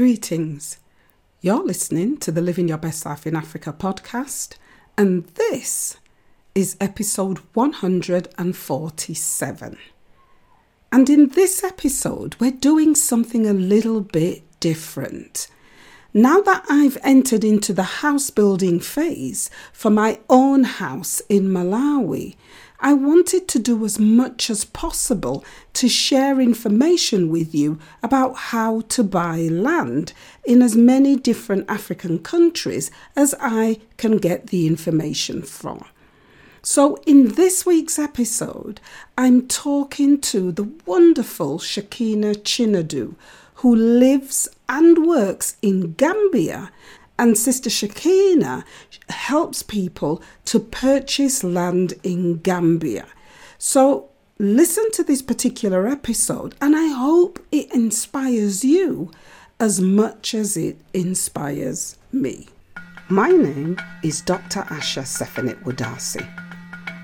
Greetings. You're listening to the Living Your Best Life in Africa podcast, and this is episode 147. And in this episode, we're doing something a little bit different. Now that I've entered into the house building phase for my own house in Malawi, I wanted to do as much as possible to share information with you about how to buy land in as many different African countries as I can get the information from. So, in this week's episode, I'm talking to the wonderful Shakina Chinadu, who lives and works in Gambia and Sister Shakina helps people to purchase land in Gambia. So listen to this particular episode, and I hope it inspires you as much as it inspires me. My name is Dr. Asha Sefenit Wadasi,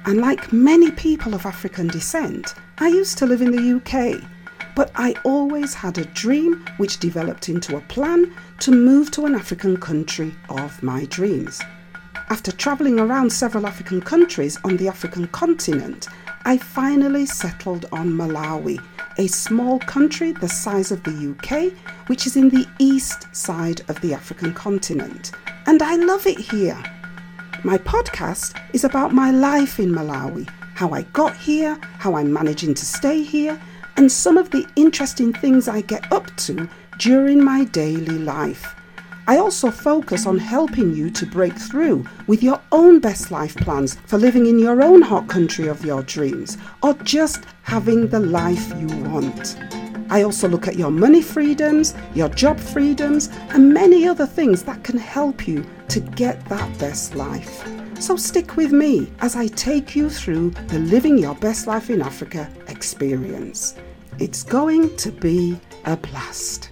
and like many people of African descent, I used to live in the UK but I always had a dream which developed into a plan to move to an African country of my dreams. After travelling around several African countries on the African continent, I finally settled on Malawi, a small country the size of the UK, which is in the east side of the African continent. And I love it here. My podcast is about my life in Malawi, how I got here, how I'm managing to stay here, and some of the interesting things I get up to during my daily life. I also focus on helping you to break through with your own best life plans for living in your own hot country of your dreams or just having the life you want. I also look at your money freedoms, your job freedoms, and many other things that can help you to get that best life. So stick with me as I take you through the Living Your Best Life in Africa experience. It's going to be a blast.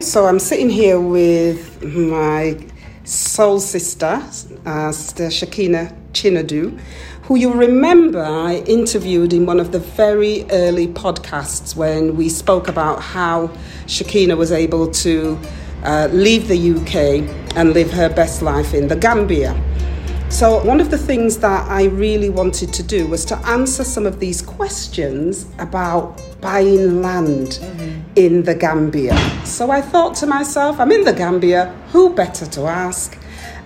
So I'm sitting here with my soul sister, uh, Sister Shakina Chinadu, who you remember I interviewed in one of the very early podcasts when we spoke about how Shakina was able to uh, leave the UK and live her best life in the Gambia. So, one of the things that I really wanted to do was to answer some of these questions about buying land mm-hmm. in the Gambia. So, I thought to myself, I'm in the Gambia, who better to ask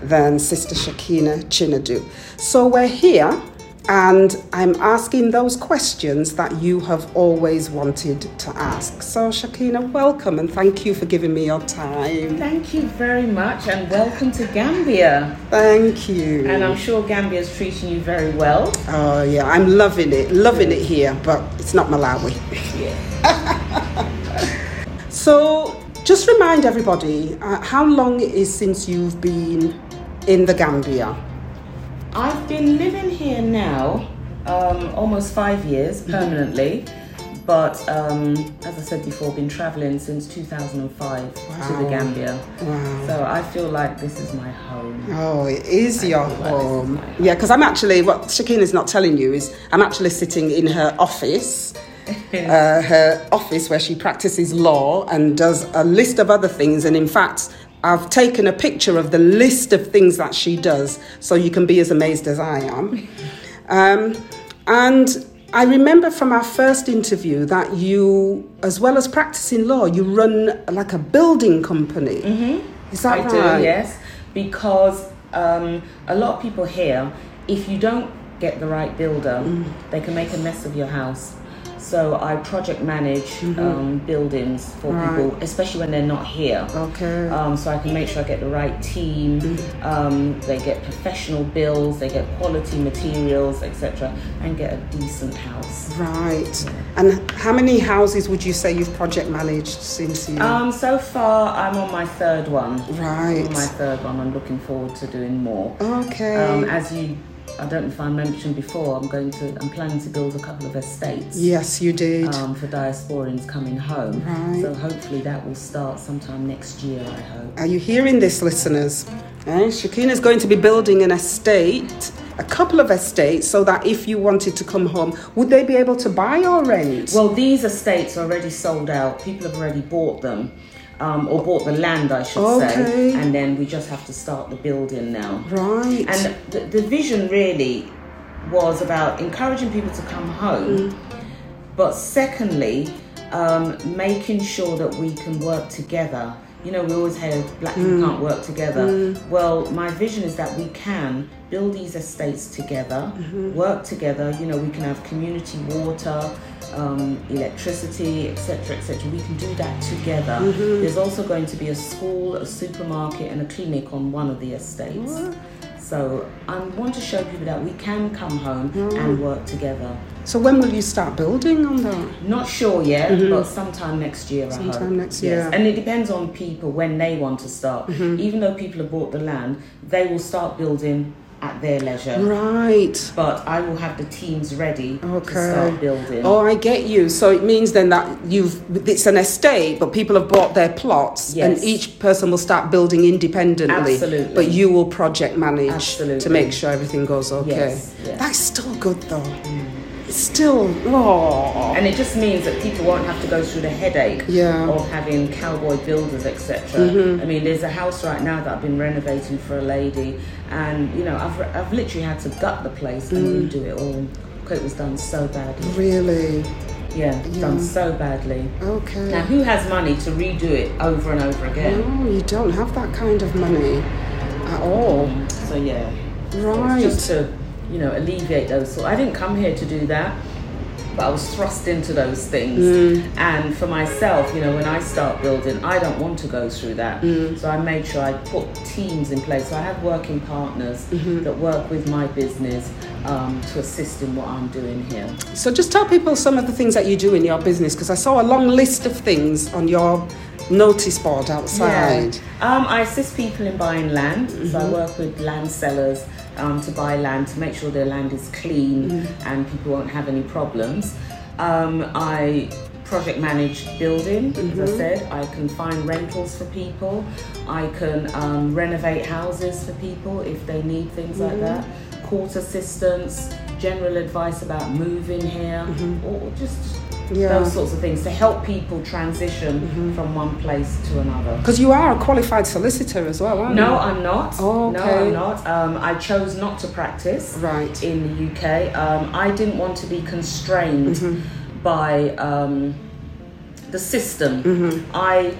than Sister Shakina Chinadu? So, we're here and I'm asking those questions that you have always wanted to ask. So, Shakina, welcome and thank you for giving me your time. Thank you very much, and welcome to Gambia. Thank you. And I'm sure Gambia is treating you very well. Oh, yeah, I'm loving it, loving it here, but it's not Malawi. Yeah. so, just remind everybody uh, how long it is since you've been in the Gambia? I've been living here now um, almost five years mm-hmm. permanently. But um, as I said before, been traveling since 2005 wow. to the Gambia. Wow. So I feel like this is my home. Oh, it is I your home. Like yeah, because I'm actually, what Shakina's not telling you is I'm actually sitting in her office. uh, her office where she practices law and does a list of other things. And in fact, I've taken a picture of the list of things that she does so you can be as amazed as I am. Um, and I remember from our first interview that you, as well as practicing law, you run like a building company. Mm-hmm. Is that I right? do, yes. Because um, a lot of people here, if you don't get the right builder, mm. they can make a mess of your house. So I project manage mm-hmm. um, buildings for right. people, especially when they're not here. Okay. Um, so I can make sure I get the right team. Mm-hmm. Um, they get professional bills, they get quality materials, etc., and get a decent house. Right. Yeah. And how many houses would you say you've project managed since you? Um, so far, I'm on my third one. Right. my third one. I'm looking forward to doing more. Okay. Um, as you I don't know if I mentioned before, I'm going to, I'm planning to build a couple of estates. Yes, you did. Um, for diasporans coming home. Right. So hopefully that will start sometime next year, I hope. Are you hearing this, listeners? Eh? Shakina's going to be building an estate a couple of estates so that if you wanted to come home, would they be able to buy or rent? Well, these estates are already sold out. People have already bought them. Um, or bought the land, I should Okay. say, and then we just have to start the building now. right. And the, the vision really was about encouraging people to come home, but secondly, um, making sure that we can work together. You know, we always hear black people can't work together. Well, my vision is that we can build these estates together, work together. You know, we can have community water, um, electricity, etc., etc. We can do that together. There's also going to be a school, a supermarket, and a clinic on one of the estates. So I want to show people that we can come home and work together. so when will you start building on that? Not sure yet, but sometime next year. I Mm-hmm. Sometime hope. next year. Mm-hmm. and it depends on people when they want to start. Even though people have bought the land, they will start building at their leisure. Right. But I will have the teams ready Okay. to start building. Oh, I get you. So it means then that you've it's an estate, but people have bought their plots, and each person will start building independently. Absolutely. But you will project manage to make sure everything goes okay. Yes, yes. That's still good though. It's still oh. And it just means that people won't have to go through the headache Yeah. of having cowboy builders, etc. Mm-hmm. I mean, there's a house right now that I've been renovating for a lady, and you know, I've, I've literally had to gut the place Mm. and redo it all. 'cause It was done so badly. Really? Yeah, done so badly. Okay. Now, who has money to redo it over and over again? No, you don't have that kind of money at all. So yeah, Right. just to you know alleviate those. So I didn't come here to do that, but I was thrust into those things. Mm. And for myself, you know, when I start building, I don't want to go through that. Mm. So I made sure I put teams in place. So I have working partners Mm-hmm. that work with my business um, to assist in what I'm doing here. So just tell people some of the things that you do in your business because I saw a long list of things on your notice board outside. Um, I assist people in buying land. So Mm-hmm. I work with land sellers um, to buy land to make sure their land is clean Mm-hmm. and people won't have any problems. Um, I project manage building, as Mm-hmm. I said. I can find rentals for people. I can um, renovate houses for people if they need things like Mm-hmm. that. Court assistance, general advice about moving here, or just Mm-hmm. Yeah. Mm-hmm. those sorts of things to help people transition from one place to another. Because you are a qualified solicitor as well, aren't No, you? No, I'm not. Oh, No, okay. I'm not. Um, I chose not to practice Right. in the UK. Um, I didn't want to be constrained Mm-hmm. by um, the system. Mm-hmm. I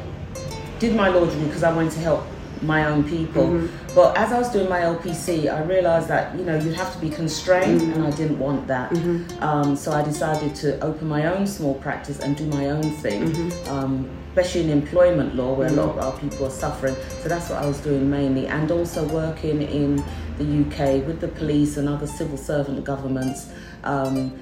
did my law degree because I wanted to help my own people. Mm-hmm. But as I was doing my LPC, I realised that you know you'd have to be constrained, Mm-hmm. and I didn't want that. Um, so I decided to open my own small practice and do my own thing. Mm-hmm. Um, especially in employment law, where a lot of our people are suffering. So that's what I was doing mainly, and also working in the UK with the police and other civil servant governments, um,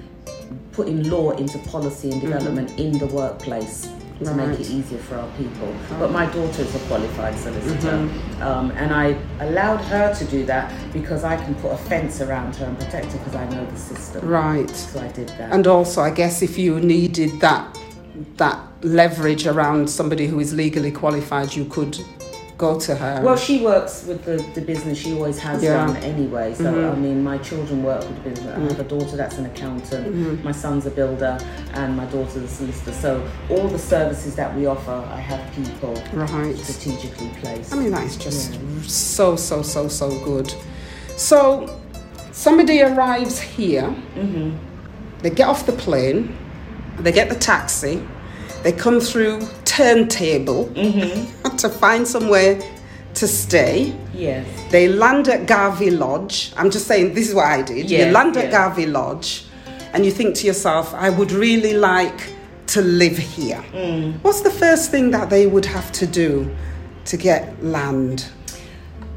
putting law into policy and development in the workplace to make it easier for our people. But my daughter is a qualified solicitor, um, and I allowed her to do that because I can put a fence around her and protect her because I know the system. Right. So I did that. And also, I guess if you needed that that leverage around somebody who is legally qualified, you could go to her. Well, she works with the, the business. She always has Yeah. Mm-hmm. done anyway. So I mean, my children work with the business. I have a daughter that's an accountant. Mm-hmm. My son's a builder, and my daughter's a solicitor. So all the services that we offer, I have people right. strategically placed. I mean, that is just so, so, so, so good. So, somebody arrives here, they get off the plane, they get the taxi, they come through turntable to find somewhere to stay. yes. They land at Garvey Lodge. I'm just saying, this is what I did. you Yes, land at yes. Garvey Lodge and you think to yourself, I would really like to live here. Mm. What's the first thing that they would have to do to get land?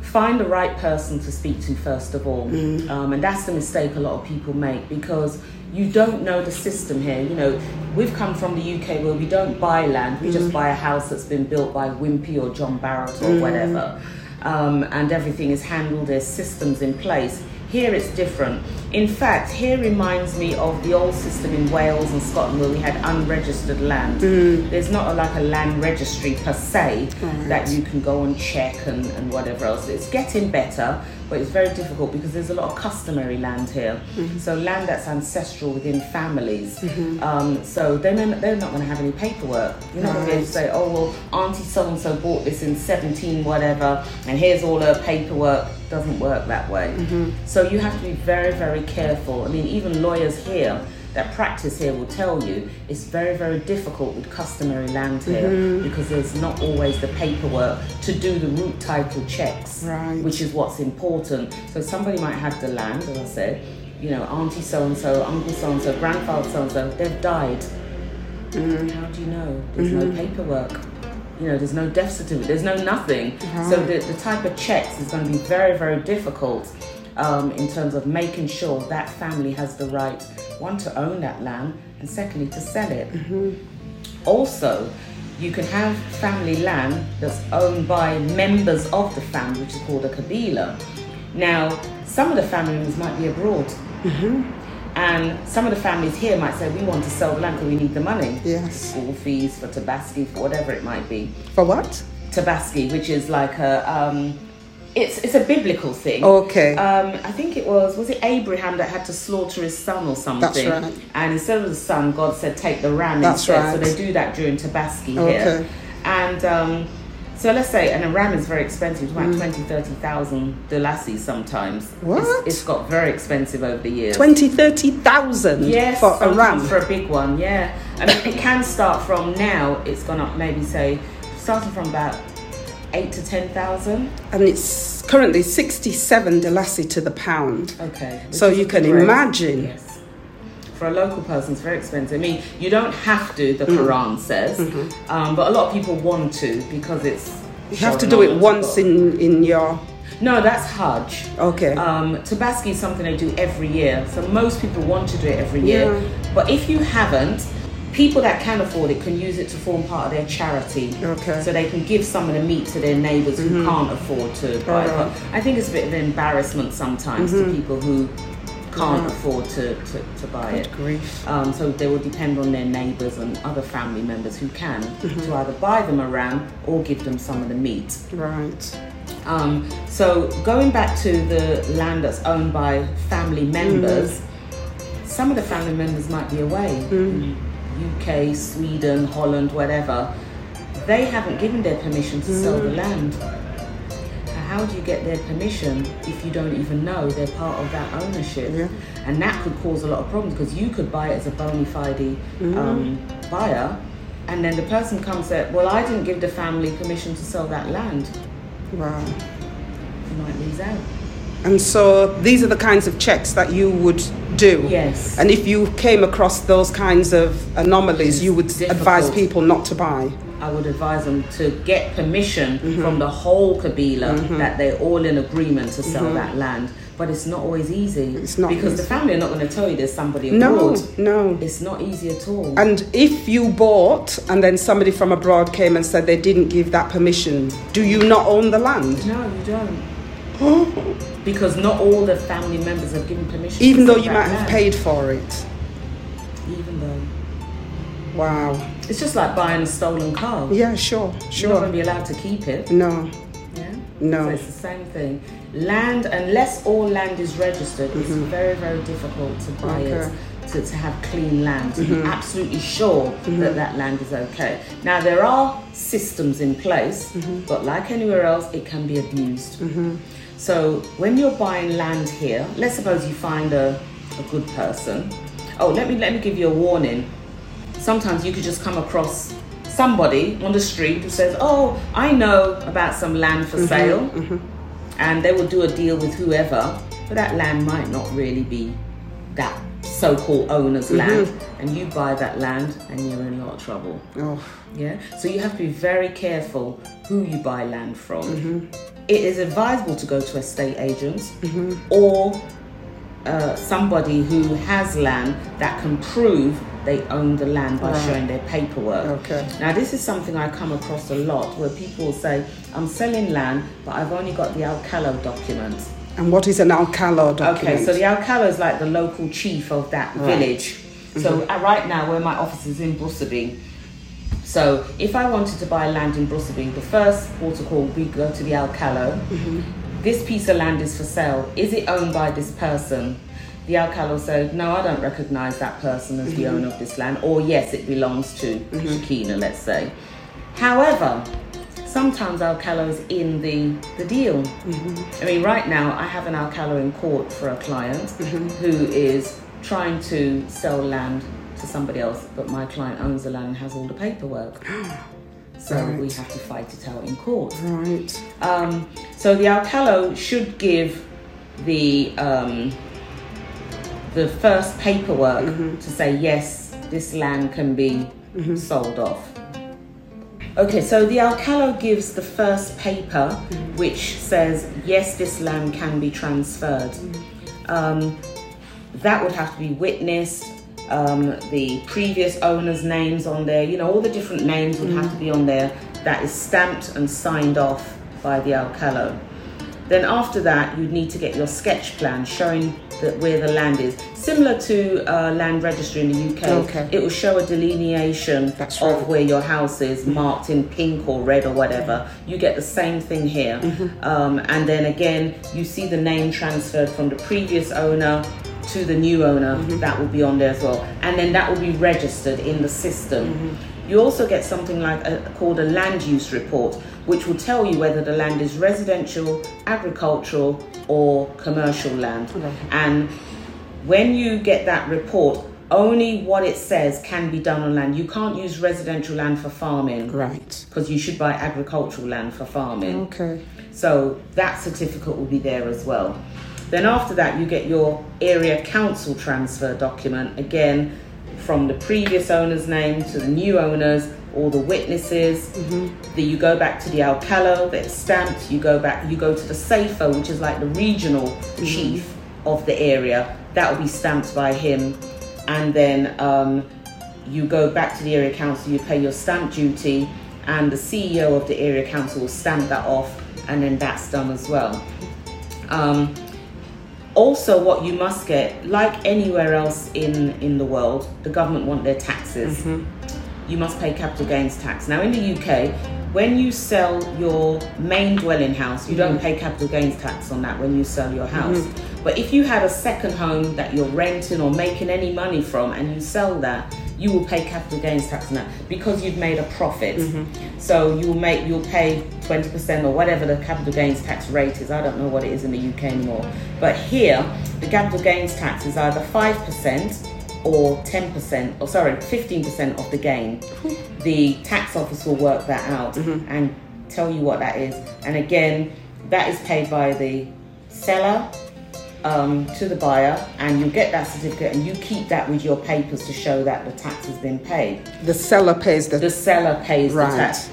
find the right person to speak to first of all Mm. um, and that's the mistake a lot of people make because you don't know the system here. You know we've come from the uk where we don't buy land we Mm. just buy a house that's been built by Wimpey or john Barratt or whatever. Um, and everything is handled there's systems in place here it's different In fact, here reminds me of the old system in Wales and Scotland where we had unregistered land. Mm. There's not a, like a land registry per se Right. that you can go and check and, and whatever else. It's getting better, but it's very difficult because there's a lot of customary land here. Mm-hmm. So land that's ancestral within families. Um, so they're, not- they're not going to have any paperwork. You're not going to be able to say, oh, well, Auntie so and so bought this in 17 whatever, and here's all her paperwork. Doesn't work that way. Mm-hmm. So you have to be very, very careful. I mean, even lawyers here that practice here will tell you it's very, very difficult with customary land here mm-hmm. because there's not always the paperwork to do the root title checks, Right. which is what's important. So somebody might have the land, as I said, you know, auntie so and so, uncle so and so, grandfather so and so, they've died. Mm-hmm. How do you know? There's no paperwork. You know, there's no death certificate. There's no nothing. So uh-huh. the, the type of checks is going to be very, very difficult um, in terms of making sure that family has the right, one, to own that land, and secondly, to sell it. Mm-hmm. Also, you can have family land that's owned by members of the family, which is called a kabila. Now, some of the family members might be abroad. Mm-hmm. And some of the families here might say, we want to sell the land because we need the money. Yes. School fees for Tabaski, for whatever it might be. For what? Tabaski, which is like a, um, it's, it's a biblical thing. Okay. Um, I think it was, was it Abraham that had to slaughter his son or something? That's right. And instead of the son, God said, take the ram That's instead. So they do that during Tabaski Okay. here. And um, so let's say, and a ram is very expensive, it's about Mm. 20, 30,000 dollars sometimes. What? It's, it's got very expensive over the years. 20, 30,000 Yes, for a ram. for a big one, yeah. I mean, it can start from now. It's gone up, maybe say, starting from about eight to ten thousand. and it's currently 67 Dalasi to the pound. Okay. So you can great. imagine. Yes. For a local person, it's very expensive. I mean, you don't have to. The Mm. Quran says, um, but a lot of people want to because it's. Mm-hmm. You have to do it once in, in your. No, that's Hajj. Okay. Um, Tabaski is something they do every year, so most people want to do it every year. Yeah. But if you haven't, people that can afford it can use it to form part of their charity. Okay. Mm-hmm. So they can give some of the meat to their neighbours who can't afford to buy it. But I think it's a bit of embarrassment sometimes to people who can't afford to, to, to buy it. Grief. Um, so they will depend on their neighbours and other family members who can to either buy them a ram or give them some of the meat. Right. Um, so going back to the land that's owned by family members, some of the family members might be away, in UK, Sweden, Holland, whatever. They haven't given their permission to sell the land. How do you get their permission if you don't even know they're part of that ownership? Yeah. And that could cause a lot of problems because you could buy it as a bona fide um, buyer, and then the person comes and said, "Well, I didn't give the family permission to sell that land." Wow. you might lose out. And so these are the kinds of checks that you would do. Yes. And if you came across those kinds of anomalies, It's you would difficult. advise people not to buy. I would advise them to get permission Mm-hmm. from the whole Kabila that they're all in agreement to sell that land. But it's not always easy. Mm-hmm. It's not because easy. the family are not going to tell you there's somebody abroad. no. no, It's not easy at all. And if you bought and then somebody from abroad came and said they didn't give that permission, do you not own the land? no, you don't. because not all the family members have given permission. Even though you might have land. paid for it. Even though. Wow. It's just like buying a stolen car. Yeah, sure, sure. You're not going to be allowed to keep it. No, Yeah. No. So it's the same thing. Land, unless all land is registered, it's very, very difficult to buy it. Mm-hmm. To, to have clean land, to Mm-hmm. be absolutely sure that that land is okay. Now there are systems in place, Mm-hmm. but like anywhere else, it can be abused. So when you're buying land here, let's suppose you find a, a good person. Oh, let me let me give you a warning. Sometimes you could just come across somebody on the street who says, "Oh, I know about some land for mm-hmm, sale," mm-hmm. and they will do a deal with whoever, but that land might not really be that so-called owner's mm-hmm. land, and you buy that land, and you're in a lot of trouble. oh, Yeah. So you have to be very careful who you buy land from. It is advisable to go to estate agents or uh, somebody who has land that can prove they own the land by Right. showing their paperwork. Okay. Now this is something I come across a lot where people say, I'm selling land, but I've only got the Alkalo document. And what is an alkalo document? Okay, so the alkalo is like the local chief of that Right. village. So uh, right now, where my office is in Brusubi. So if I wanted to buy land in Brusubi, the first port of call would be go to the alkalo. This piece of land is for sale. Is it owned by this person? The alkalo said, no, I don't recognise that person as the owner of this land. Or yes, it belongs to Shakina, let's say. However, sometimes alkalo's in the, the deal. I mean, right now I have an alkalo in court for a client who is trying to sell land to somebody else, but my client owns the land and has all the paperwork. So we have to fight it out in court. Right. Um, so the alkalo should give the um, the first paperwork mm-hmm. to say yes, this land can be mm-hmm. sold off. Okay, so the alkalo gives the first paper mm-hmm. which says yes, this land can be transferred. Um, that would have to be witnessed. Um, the previous owner's names on there, you know, all the different names would have to be on there. That is stamped and signed off by the alkalo. Then after that, you'd need to get your sketch plan showing that where the land is. Similar to uh, land registry in the UK, Okay. it will show a delineation That's of where your house is marked in pink or red or whatever. You get the same thing here. Mm-hmm. Um, and then again, you see the name transferred from the previous owner to the new owner. Mm-hmm. That will be on there as well. And then that will be registered in the system. Mm-hmm. You also get something like a, called a land use report, which will tell you whether the land is residential, agricultural, or commercial land. Okay. And when you get that report, only what it says can be done on land. You can't use residential land for farming Right. because you should buy agricultural land for farming. Okay. So that certificate will be there as well. Then after that, you get your area council transfer document again from the previous owner's name to the new owners, all the witnesses. Then you go back to the alkalo that's stamped. You go back. You go to the Seyfo, which is like the regional chief of the area. That will be stamped by him, and then um, you go back to the area council. You pay your stamp duty, and the CEO of the area council will stamp that off, and then that's done as well. Um, also, what you must get, like anywhere else in in the world, the government want their taxes. You must pay capital gains tax. Now, in the UK, when you sell your main dwelling house, you don't mm-hmm. pay capital gains tax on that when you sell your house. Mm-hmm. But if you had a second home that you're renting or making any money from, and you sell that, you will pay capital gains tax on that because you've made a profit. Mm-hmm. So you'll make you'll pay twenty percent or whatever the capital gains tax rate is. I don't know what it is in the UK anymore. But here, the capital gains tax is either five percent or ten percent, or sorry, fifteen percent of the gain. The tax office will work that out and tell you what that is. And again, that is paid by the seller um, to the buyer, and you get that certificate, and you keep that with your papers to show that the tax has been paid. The seller pays the. The seller pays Right. the tax.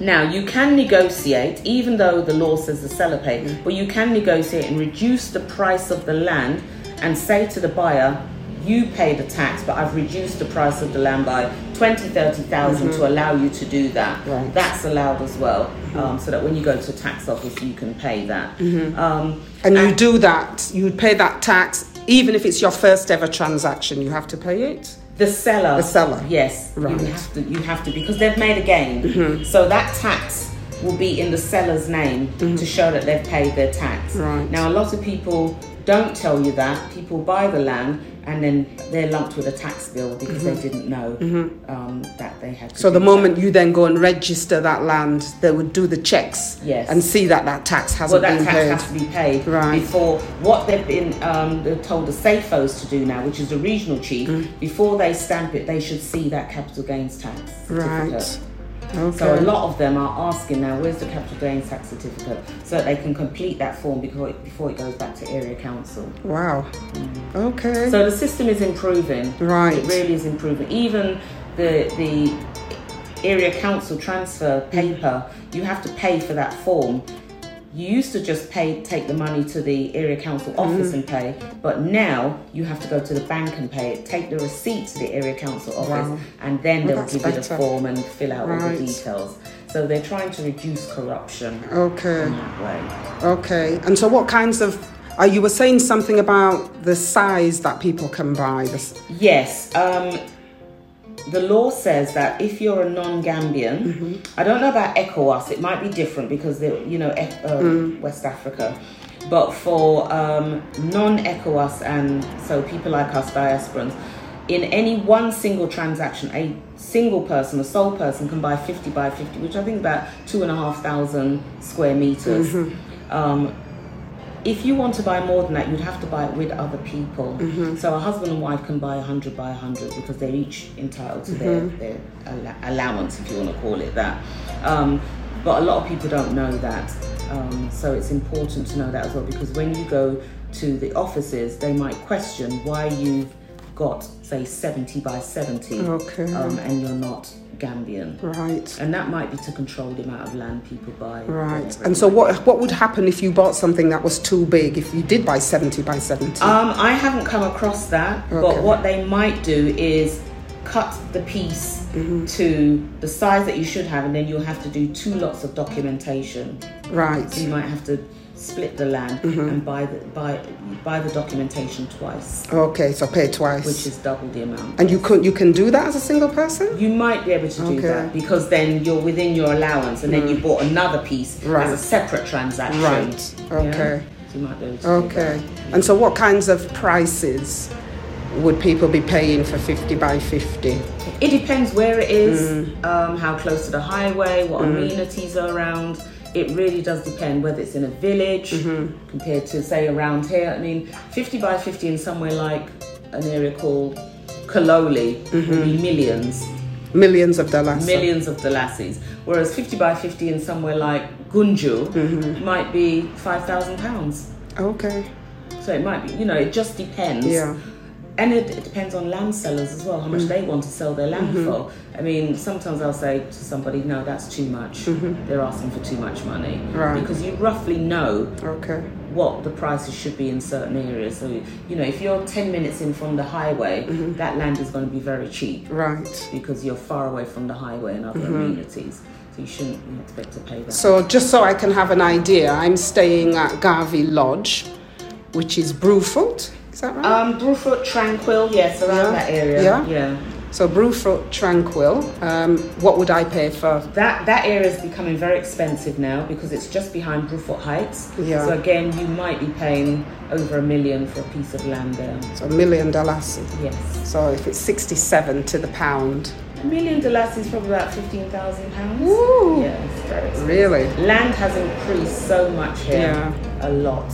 Now you can negotiate, even though the law says the seller pays, Mm. but you can negotiate and reduce the price of the land, and say to the buyer, "You pay the tax, but I've reduced the price of the land by 20, 30,000 to allow you to do that." Mm-hmm. Right. Mm-hmm. That's allowed as well, um, so that when you go to a tax office, you can pay that. Um, and you do that. You pay that tax even if it's your first ever transaction. You have to pay it. The seller. The seller. Yes. Right. You have to. You have to because they've made a gain. Mm-hmm. So that tax will be in the seller's name to show that they've paid their tax. Mm-hmm. Right. Now a lot of people don't tell you that. People buy the land and then they're lumped with a tax bill because they didn't know um, that they had. To Mm-hmm. So the moment you then go and register that land, they would do the checks Yes. and see that that tax hasn't well, that been tax paid. has to be paid Right. before what they've been um, told the Seyfos to do now, which is the regional chief. Mm. Before they stamp it, they should see that capital gains tax certificate. Right. Okay. So a lot of them are asking now, where's the capital gains tax certificate, so that they can complete that form before it, before it goes back to area council. Wow. Mm. Okay. So the system is improving. Right. It really is improving. Even the the area council transfer paper, you have to pay for that form. You used to just pay, take the money to the area council office Mm. and pay, but now you have to go to the bank and pay it. Take the receipt to the area council office, Wow. and then Well, they'll give you the form and fill out all the details. So they're trying to reduce corruption okay. that way. Okay. And so, what kinds of Uh, you were saying something about the size that people can buy. This. Yes. Um, the law says that if you're a non-Gambian, Mm-hmm. I don't know about ECOWAS. It might be different because they're, you know, E- uh, Mm. West Africa. But for um, non-ECOWAS and so people like us diasporans, in any one single transaction, a single person, a sole person, can buy 50 by 50, which I think about two and a half thousand square meters. Mm-hmm. Um, if you want to buy more than that, you'd have to buy it with other people. So a husband and wife can buy 100 by 100 because they're each entitled to their, their alla- allowance, if you want to call it that. Um, but a lot of people don't know that. Um, so it's important to know that as well because when you go to the offices, they might question why you've got, say, 70 by 70 Okay. um, and you're not Gambian. Right. And that might be to control the amount of land people buy. Right. And so, what what would happen if you bought something that was too big? If you did buy seventy by seventy? Um, I haven't come across that, Okay. but what they might do is cut the piece Mm-hmm. to the size that you should have, and then you'll have to do two lots of documentation. Right. So right. you might have to split the land Mm-hmm. and buy the buy buy the documentation twice, Okay. So pay twice. which is double the amount. and you could you can do that as a single person. You might be able to do Okay. Mm. that because then you're within your allowance, and then you bought another piece Right. as a separate transaction. Right. Yeah? Okay. So you might be able to Okay. And so, what kinds of prices would people be paying for fifty by fifty? It depends where it is, Mm. um, how close to the highway, what amenities are around. It really does depend whether it's in a village Mm-hmm. compared to, say, around here. I mean, 50 by 50 in somewhere like an area called Kololi would Mm-hmm. be millions, Millions of dollars. millions of dollars. Whereas 50 by 50 in somewhere like Gunjur Mm-hmm. might be 5,000 pounds. Okay. So it might be, you know, it just depends. Yeah. And it, it depends on land sellers as well, how Mm. much they want to sell their land Mm-hmm. for. I mean, sometimes I'll say to somebody, no, that's too much. They're asking for too much money. Mm-hmm. Right. Because you roughly know Okay. what the prices should be in certain areas. So, you know, if you're 10 minutes in from the highway, Mm-hmm. that land is going to be very cheap Right. because you're far away from the highway and other amenities. So you shouldn't expect to pay that. Mm-hmm. So, just so I can have an idea, I'm staying at Garvey Lodge, which is Brufut. Is that right? um, Brufut, Tranquil, yes, around Yeah. that area. Yeah. yeah. so, Brufut Tranquil. Um, what would I pay for? That that area is becoming very expensive now because it's just behind Brufut Heights. Yeah. So again, you might be paying over a million for a piece of land there. So, a million dollars. Yes. So, if it's 67 to the pound. A million dollars is probably about fifteen thousand pounds. Woo! Yeah, it's very expensive. Really? Land has increased so much here. Yeah. A lot.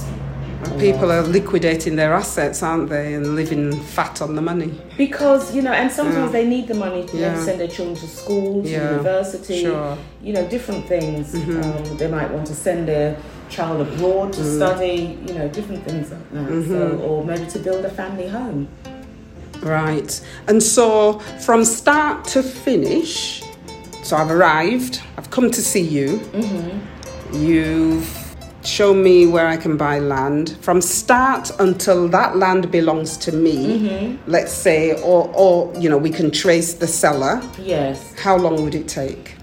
People are liquidating their assets, aren't they, and living fat on the money. Because, you know, and sometimes they need the money to Yeah. send their children to school, to Yeah, university, sure. Mm-hmm. you know, different things. Um, they might want to send their child abroad to Mm. study, you know, different things like that. Mm-hmm. So, or maybe to build a family home. Right. And so from start to finish, so I've arrived, I've come to see you. You've shown me where I can buy land. From start until that land belongs to me, let's say, or, or, you know, we can trace the seller, Yes. how long would it take?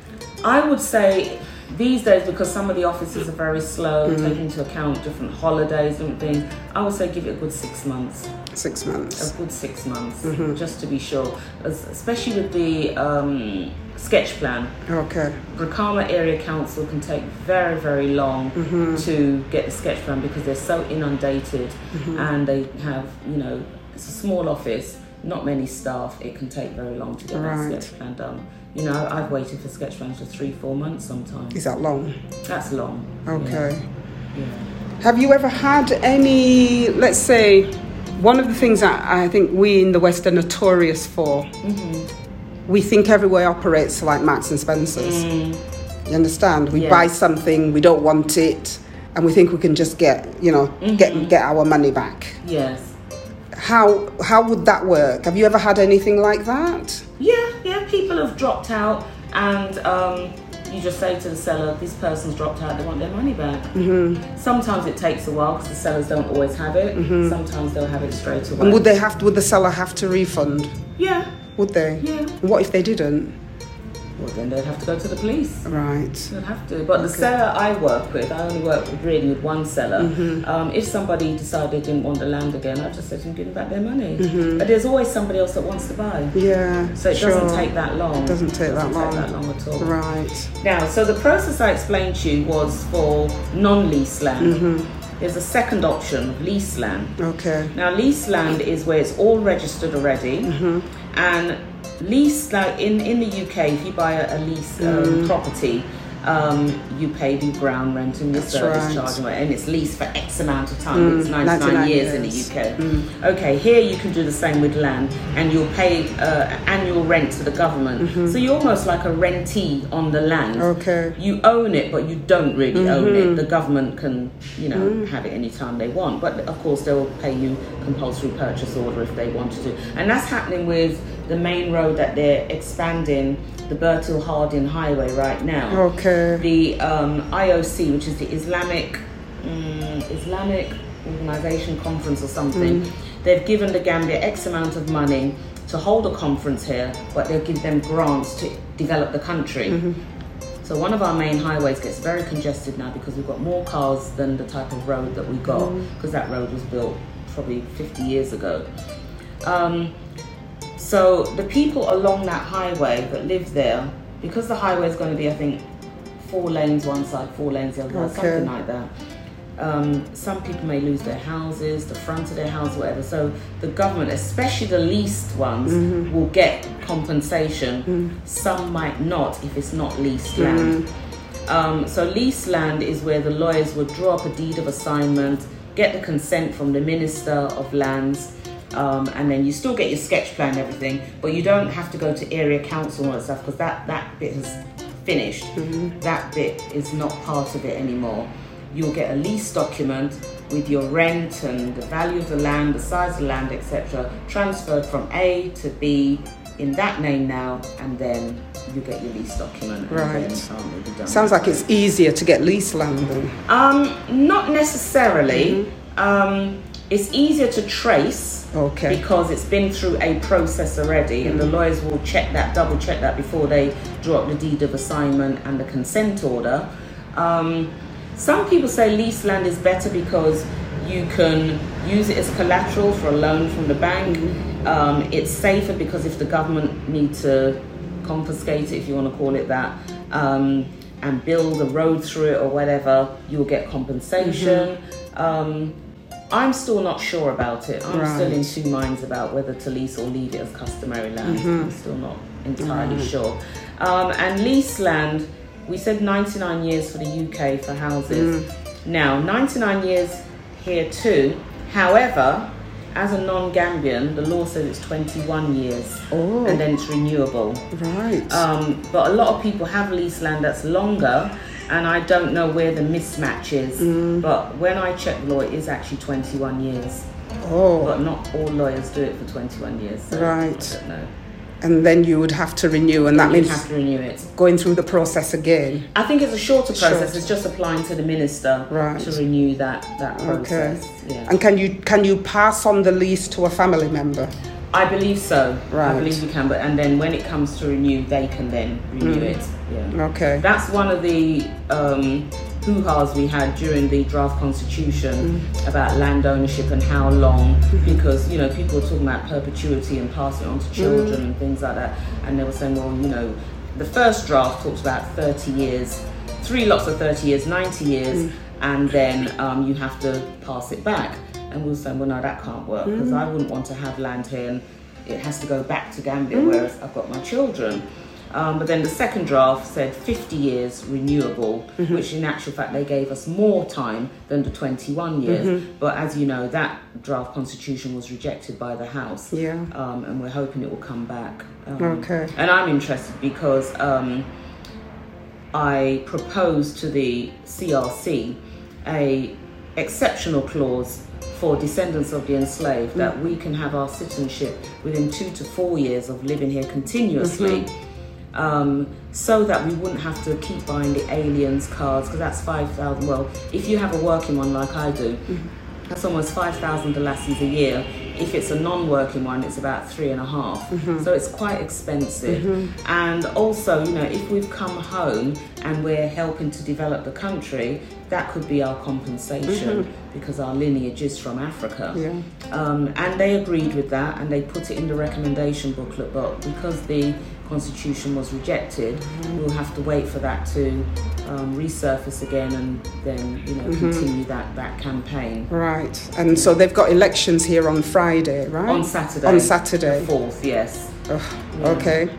I would say these days, because some of the offices are very slow, Mm-hmm. taking into account different holidays, different things, I would say give it a good six months. Six months. A good six months, Mm-hmm. just to be sure. As- Especially with the um, sketch plan. Okay. Brikama Area Council can take very, very long Mm-hmm. to get the sketch plan because they're so inundated Mm-hmm. and they have, you know, it's a small office, not many staff. It can take very long to get Right. that sketch plan done. You know, I've waited for sketch plans for three, four months sometimes. Is that long? That's long. Okay. Yeah. Have you ever had any, let's say, one of the things that I think we in the West are notorious for? Mm-hmm. We think everywhere operates like Marks and Spencer's. Mm. You understand? We buy something, we don't want it, and we think we can just get, you know, get mm-hmm. get our money back. Yes. How how would that work? Have you ever had anything like that? Yeah, yeah, people have dropped out and um, you just say to the seller, this person's dropped out, they want their money back. Mm-hmm. Sometimes it takes a while because the sellers don't always have it. Sometimes they'll have it straight away. And would they have would the seller have to refund? yeah, Would they? Yeah. What if they didn't? Well, then they'd have to go to the police. Right. They'd have to. But the seller I work with, I only work with, really with one seller. Mm-hmm. Um, if somebody decided they didn't want the land again, I just said to them, give them back their money. Mm-hmm. But there's always somebody else that wants to buy. Yeah. So it sure. doesn't take that long. It doesn't take that long. Take that long at all. Right. Now, so the process I explained to you was for non-lease land. Mm-hmm. There's a second option, of lease land. Okay. Now, lease land is where it's all registered already, Mm-hmm. and lease like in in the UK, if you buy a, a lease um, property. Um, you pay the ground rent and your Mm. That's service right. charge, and it's leased for X amount of time. it's 99, 99 years, in the UK. Okay, here you can do the same with land, and you'll pay uh, annual rent to the government. So you're almost like a rentee on the land. Okay. You own it, but you don't really own it. The government can, you know, have it anytime they want. But of course, they'll pay you compulsory purchase order if they wanted to. And that's happening with the main road that they're expanding, the Bertil Harding Highway right now. Okay. The um, IOC, which is the Islamic um, Islamic Organization Conference or something, they've given the Gambia X amount of money to hold a conference here, but they'll give them grants to develop the country. So one of our main highways gets very congested now because we've got more cars than the type of road that we got because that road was built probably 50 years ago. Um, so the people along that highway that live there, because the highway is going to be, I think, four lanes one side, four lanes the other, Okay. something like that. Um, some people may lose their houses, the front of their house, whatever. So the government, especially the leased ones, will get compensation. Some might not if it's not leased land. Um, so leased land is where the lawyers would draw up a deed of assignment, get the consent from the minister of lands, um, and then you still get your sketch plan and everything, but you don't have to go to area council and all that stuff because that, that bit has finished. That bit is not part of it anymore. You'll get a lease document with your rent and the value of the land, the size of the land, etc., transferred from A to B in that name now, and then you get your lease document. Right. then, um, it'll be done. Sounds like it's easier to get lease land then. Um, not necessarily. Um, it's easier to trace Okay. because it's been through a process already, and the lawyers will check that, double check that before they draw up the deed of assignment and the consent order. Um, some people say lease land is better because you can use it as collateral for a loan from the bank. Um, it's safer because if the government need to confiscate it, if you want to call it that, um, and build a road through it or whatever, you'll get compensation. Um, I'm still not sure about it. I'm still in two minds about whether to lease or leave it as customary land. I'm still not entirely sure. Um, and lease land, we said 99 years for the UK for houses. Now, 99 years here too. However, as a non-Gambian, the law says it's 21 years, Oh. and then it's renewable. Right. Um, but a lot of people have lease land that's longer, and I don't know where the mismatch is. Mm. But when I check the law, it is actually 21 years. oh. But not all lawyers do it for 21 years. So Right. I don't know. and then you would have to renew, and that you means have to renew it. going through the process again. I think it's a shorter process. Short. It's just applying to the minister Right. to renew that that Okay. process. Yeah. And can you can you pass on the lease to a family member? I believe so. Right. I believe you can. But and then when it comes to renew, they can then renew Mm. it. Yeah. Okay. That's one of the um, hoo-has we had during the draft constitution about land ownership and how long, because you know people were talking about perpetuity and passing it on to children and things like that, and they were saying, well, you know, the first draft talks about 30 years, three lots of 30 years, 90 years, and then um, you have to pass it back. And we were saying, well, no, that can't work because I wouldn't want to have land here and it has to go back to Gambia, whereas I've got my children. Um, but then the second draft said 50 years renewable, which in actual fact they gave us more time than the 21 years. But as you know, that draft constitution was rejected by the House. Yeah. Um, and we're hoping it will come back. Um, Okay. And I'm interested because um, I proposed to the CRC a exceptional clause for descendants of the enslaved that mm. we can have our citizenship within two to four years of living here continuously. Mm-hmm. Um, so that we wouldn't have to keep buying the aliens cards because that's 5,000. Well, if you have a working one like I do, mm-hmm. that's almost 5,000 Dalasis a year If it's a non-working one, it's about three and a half. Mm-hmm. So it's quite expensive. And also, you know, if we've come home and we're helping to develop the country, that could be our compensation because our lineage is from Africa. Yeah. Um, and they agreed with that and they put it in the recommendation booklet, but because the constitution was rejected, we'll have to wait for that to um, resurface again and then, you know, continue that, that campaign. Right. And so they've got elections here on Friday, right? On Saturday. On Saturday. The 4th, yes. Ugh, Yeah. Okay.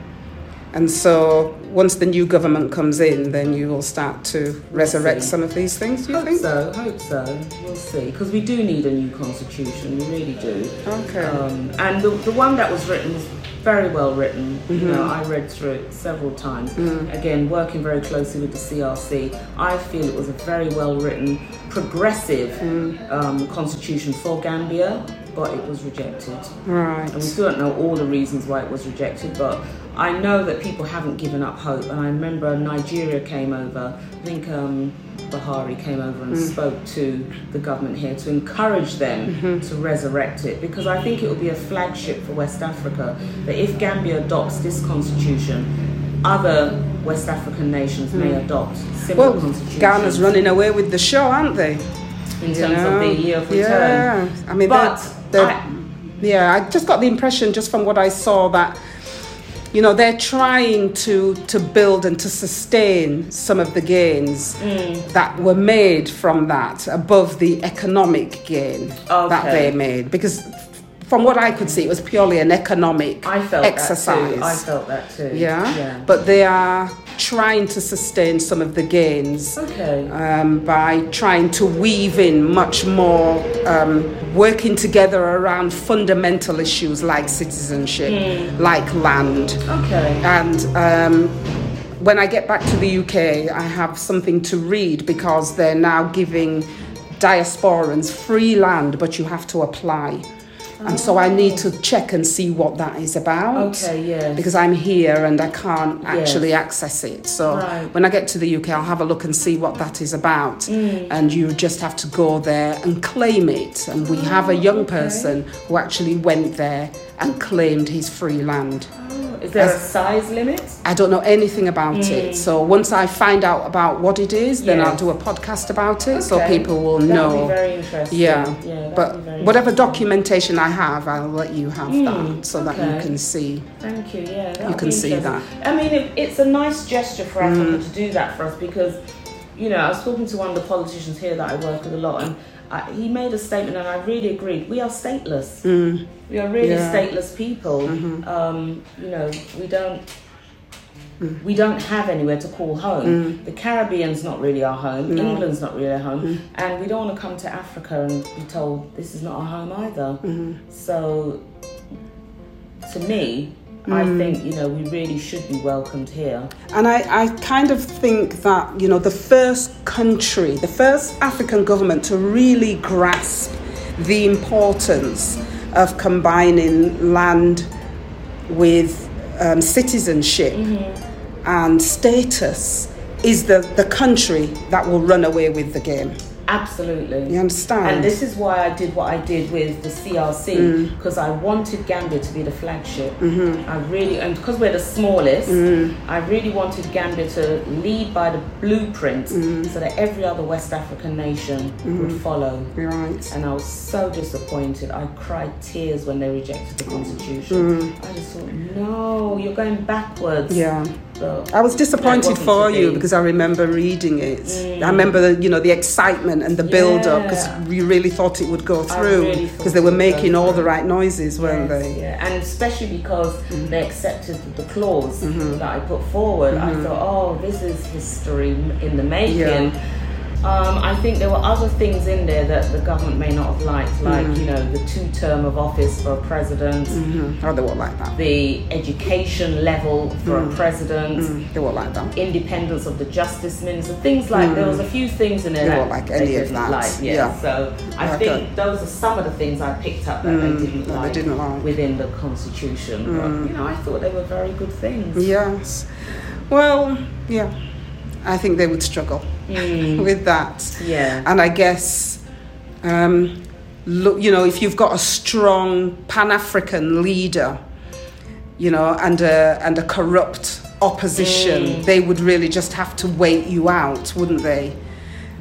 And so once the new government comes in, then you will start to resurrect see. some of these things, do you Hope think? so, hope so. We'll see. Because we do need a new constitution, we really do. Okay. Um, and the, the one that was written was very well written. You know, Mm-hmm. I read through it several times. Again, working very closely with the CRC, I feel it was a very well written, progressive Mm. um, constitution for Gambia, but it was rejected. right. And we still don't know all the reasons why it was rejected, but I know that people haven't given up hope. And I remember Nigeria came over, I think um, Buhari came over and mm. spoke to the government here to encourage them mm-hmm. to resurrect it because I think it will be a flagship for West Africa that if Gambia adopts this constitution, other West African nations may mm. adopt similar Well, constitutions. Ghana's running away with the show, aren't they? in You terms know? of the year of return. Yeah. I mean, But they're, they're- I- yeah, I just got the impression, just from what I saw, that you know they're trying to to build and to sustain some of the gains Mm. that were made from that above the economic gain that they made because from what I could see it was purely an economic I felt exercise that too. I felt that too. yeah? Yeah. but they are trying to sustain some of the gains okay. um, by trying to weave in much more um, working together around fundamental issues like citizenship, like land. Okay. And um, when I get back to the UK, I have something to read because they're now giving diasporans free land, but you have to apply. And so I need to check and see what that is about. Okay, yes. Because I'm here and I can't Yes. actually access it. So Right. when I get to the UK, I'll have a look and see what that is about. Mm. And you just have to go there and claim it. And we have a young person who actually went there and claimed his free land. Is there a size limit? I don't know anything about it. So once I find out about what it is, then Mm. Yes. I'll do a podcast about it so people will That know. would be very interesting. yeah, yeah but whatever documentation I have, I'll let you have Mm, that so that you can see. Thank you. Yeah, You can see that. I mean, it, it's a nice gesture for Africa to do that for us because, you know, I was talking to one of the politicians here that I work with a lot, and I, he made a statement, and I really agreed. We are stateless. Mm. We are really Yeah. stateless people. Mm-hmm. Um, you know, we don't. We don't have anywhere to call home. Mm. The Caribbean's not really our home. No. England's not really our home, mm. and we don't want to come to Africa and be told this is not our home either. Mm-hmm. So, to me, I think you know we really should be welcomed here. And I, I kind of think that, you know, the first country, the first African government to really grasp the importance of combining land with um, citizenship and status is the, the country that will run away with the game. Absolutely. You understand? And this is why I did what I did with the CRC because mm. I wanted Gambia to be the flagship. Mm-hmm. I really, and because we're the smallest, mm. I really wanted Gambia to lead by the blueprint mm. so that every other West African nation mm-hmm. would follow. Right. And I was so disappointed. I cried tears when they rejected the oh. constitution. Mm-hmm. I just thought, no, you're going backwards. Yeah. But I was disappointed for you be. because I remember reading it. Mm. I remember, the, you know, the excitement and the build up because Yeah. we really thought it would go through because thought they were it would go making all the right noises, weren't Yes, they? Mm-hmm. Yeah, and especially because mm-hmm. they accepted the clause mm-hmm. that I put forward, I mm-hmm. thought, oh, this is history in the making. Yeah. Um, I think there were other things in there that the government may not have liked, like Mm-hmm. you know the two term of office for a president, Mhm. Oh, they were like that. the education level for Mm. a president. Mm, They were like that. Independence of the justice minister, things like there was a few things in there They that won't like any of didn't that. like. Yeah. Yeah. So I Okay. think those are some of the things I picked up that they didn't that they like didn't like. within the constitution. But you know, I thought they were very good things. Yes. Well, yeah. I think they would struggle with that. Yeah. And I guess um, look, you know, if you've got a strong Pan African leader, you know, and a, and a corrupt opposition, Mm. they would really just have to wait you out, wouldn't they?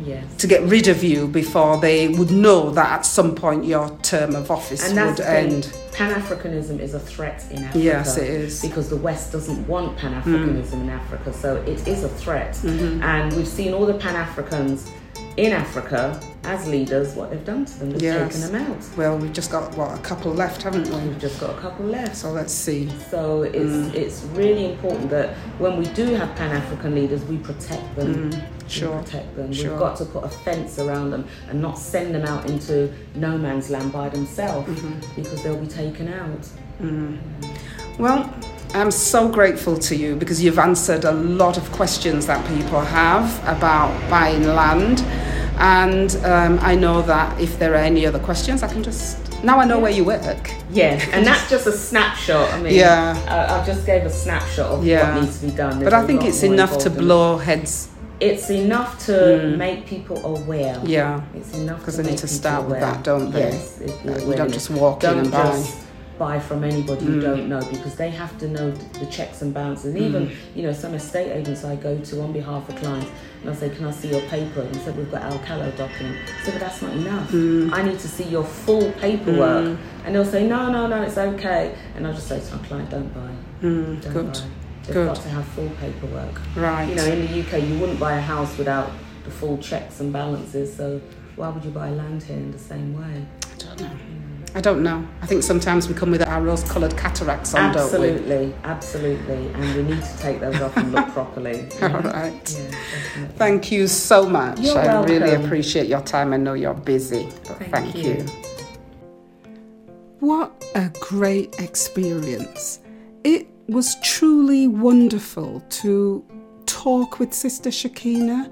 Yes. To get rid of you before they would know that at some point your term of office would end. Pan Africanism is a threat in Africa. Yes, it is. Because the West doesn't want Pan Africanism in Africa, so it is a threat. Mm-hmm. And we've seen all the Pan Africans in Africa as leaders, what they've done to them. They've Yes. taken them out. Well, we've just got, what, a couple left, haven't we? We've just got a couple left. So let's see. So it's it's really important that when we do have Pan African leaders, we protect them. Mm, sure, protect them. sure. We've got to put a fence around them and not send them out into no man's land by themselves Mm-hmm. because they'll be taken out. Well, I'm so grateful to you because you've answered a lot of questions that people have about buying land. And um, I know that if there are any other questions, I can just. Now I know where you work. Yeah, and that's just a snapshot. I mean, Yeah. I, I've just gave a snapshot of Yeah. what needs to be done. But I think it's enough to blow heads. It's enough to make people aware. Yeah. It's enough Because they need to start with that, don't they? Yes, you don't just walk in don't and buy. Mm. buy from anybody you don't know because they have to know the checks and balances. Even you know some estate agents I go to on behalf of clients, and I say, "Can I see your paper?" And they said, "We've got Alkalo document." I said, "But that's not enough. Mm. I need to see your full paperwork." And they'll say, "No, no, no, it's okay." And I'll just say to my client, "Don't buy. Mm, Don't good. buy. They've Good. got to have full paperwork." Right. You know, in the UK, you wouldn't buy a house without the full checks and balances. So why would you buy land here in the same way? I don't know. I don't know. I think sometimes we come with our rose coloured cataracts on, don't we? absolutely, absolutely, and we need to take those off and look properly. All right. Yeah. Thank you so much. You're I really appreciate your time. I know you're busy. But Thank thank, you. you. What a great experience. It was truly wonderful to talk with Sister Shakina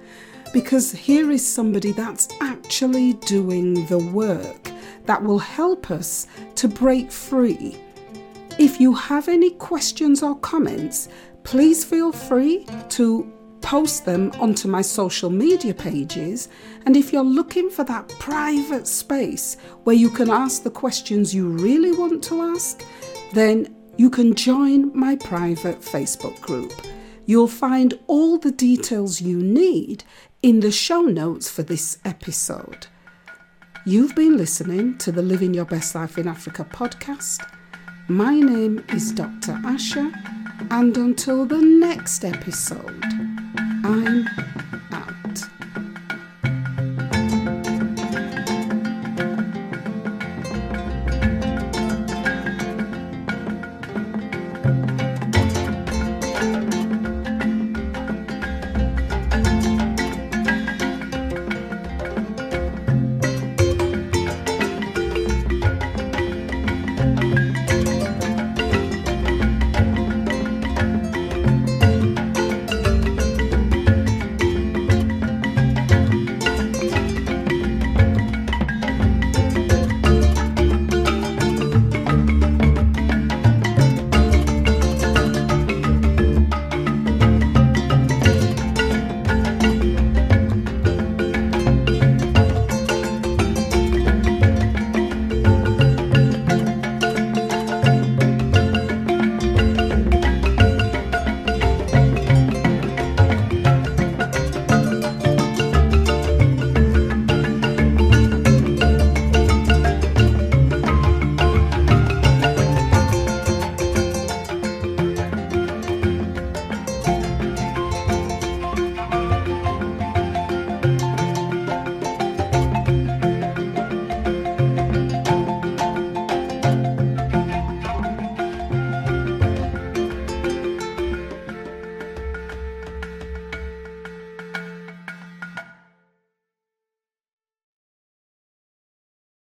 because here is somebody that's actually doing the work that will help us to break free. If you have any questions or comments, please feel free to post them onto my social media pages. And if you're looking for that private space where you can ask the questions you really want to ask, then you can join my private Facebook group. You'll find all the details you need in the show notes for this episode. You've been listening to the Living Your Best Life in Africa podcast. My name is Dr. Asha, and until the next episode, I'm